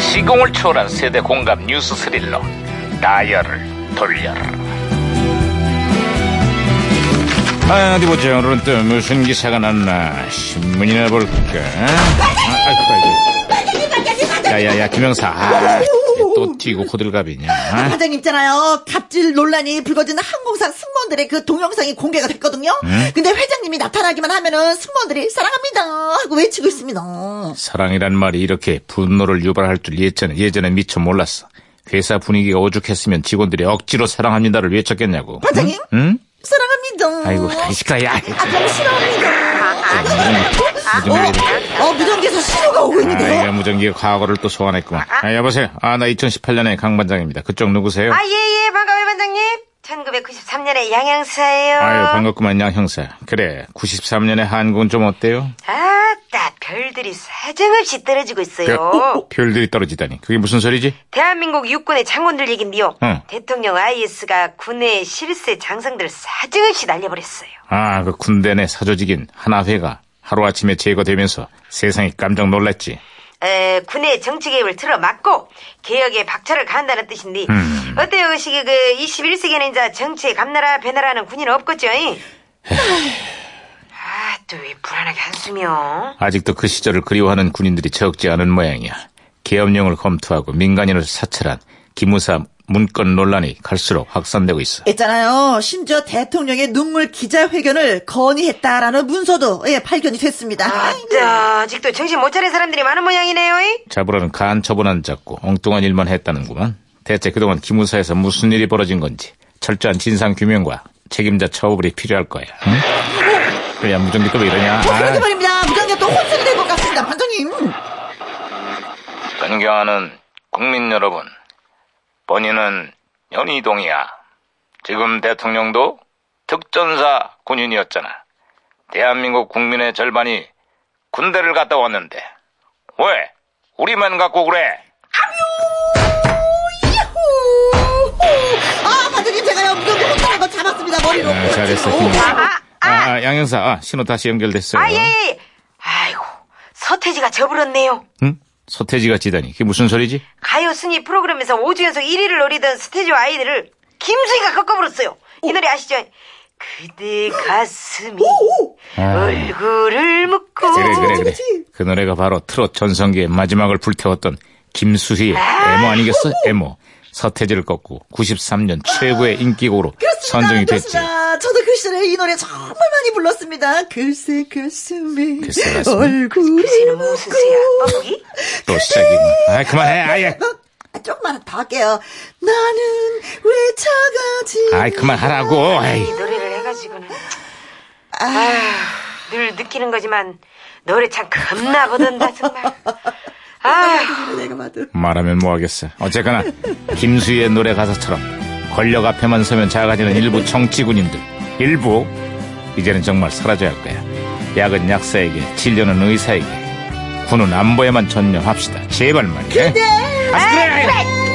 시공을 초월한 세대 공감 뉴스 스릴러 다이얼을 돌려라. 아, 어디 보자. 오늘은 또 무슨 기사가 났나. 신문이나 볼까? 아, 아이고 아이고 야야야 김영사 아, 또 뛰고 호들갑이냐 아? 반장님 있잖아요. 갑질 논란이 불거진 항공사 승무원들의 그 동영상이 공개가 됐거든요. 근데 회장님이 나타나기만 하면은 승무원들이 사랑합니다 하고 외치고 있습니다. 사랑이란 말이 이렇게 분노를 유발할 줄 예전에, 예전에 미처 몰랐어. 회사 분위기가 오죽했으면 직원들이 억지로 사랑합니다를 외쳤겠냐고. 반장님? 응? 사랑합니다. 아이고, 아이시까야. 아, 좀 싫어합니다. 무전기, 어, 무전기에서 신호가 오고 있는데요. 아이가 무전기가 과거를 또 소환했구만. 아, 여보세요. 아, 나 2018년의 강 반장입니다. 그쪽 누구세요? 아, 예, 예, 반가워요, 반장님. 1993년에 양양사예요. 아유, 반갑구만, 양 형사. 그래, 93년의 한국은 좀 어때요? 아 따, 별들이 사정없이 떨어지고 있어요. 별들이 떨어지다니. 그게 무슨 소리지? 대한민국 육군의 장군들 얘긴데요. 응. 대통령 IS가 군의 실세 장성들을 사정없이 날려버렸어요. 아, 그 군대 내 사조직인 하나회가 하루아침에 제거되면서 세상이 깜짝 놀랐지. 에, 군의 정치 개입을 틀어막고 개혁에 박차를 가한다는 뜻인데 음. 어때요 그 시기 그 21세기에는 이제 정치에 감나라 배나라는 군인은 없겠죠? 아 또 왜 불안하게 한숨이요? 아직도 그 시절을 그리워하는 군인들이 적지 않은 모양이야. 계엄령을 검토하고 민간인을 사찰한 기무사 문건 논란이 갈수록 확산되고 있어. 있잖아요. 심지어 대통령의 눈물 기자회견을 건의했다라는 문서도 예, 발견이 됐습니다. 아따 아직도 정신 못 차린 사람들이 많은 모양이네요. 이? 자부라는 간첩은 안 잡고 엉뚱한 일만 했다는구만. 대체 그동안 기무사에서 무슨 일이 벌어진 건지 철저한 진상 규명과 책임자 처벌이 필요할 거야. 응? 그래야 무전기 또왜 이러냐? 어, 그러게 아, 말입니다. 무전기가 또 혼선이 된것 같습니다. 반장님. 존경하는 국민 여러분, 본인은 연희동이야. 지금 대통령도 특전사 군인이었잖아. 대한민국 국민의 절반이 군대를 갔다 왔는데 왜 우리만 갖고 그래? 머리로. 아, 잘했어, 그렇죠. 김 아, 아, 아, 아, 양형사, 아, 신호 다시 연결됐어요. 아, 예, 예. 아이고, 서태지가 져버렸네요. 응? 서태지가 지다니. 그게 무슨 소리지? 가요 순위 프로그램에서 5주 연속 1위를 노리던 스테지와 아이들을 김수희가 꺾어버렸어요. 이 노래 아시죠? 그대 가슴이 얼굴을 묶고 그래, 그래, 그래. 그 노래가 바로 트롯 전성기의 마지막을 불태웠던 김수희의 에모 아니겠어? 에모. 서태지를 꺾고 93년 최고의 인기곡으로 선정이 됐지. 그렇습니다. 저도 그 시절에 이 노래 정말 많이 불렀습니다. 글쎄 가슴에 글쎄 가슴에. 얼굴을 글쎄는 무슨 새야 뻐꾸기? 또 시작이군. 아, 그만해, 아예. 아, 조금만 더 할게요. 나는 왜 차가지? 아이, 그만하라고. 이 에이. 노래를 해가지고는 아휴 늘 느끼는 거지만 노래 참 겁나 보던다 정말. 말하면 뭐하겠어. 어쨌거나 김수희의 노래 가사처럼 권력 앞에만 서면 작아지는 일부 정치군인들 일부 이제는 정말 사라져야 할 거야. 약은 약사에게 진료는 의사에게 군은 안보에만 전념합시다. 제발 말이야. 네. 아, 그래.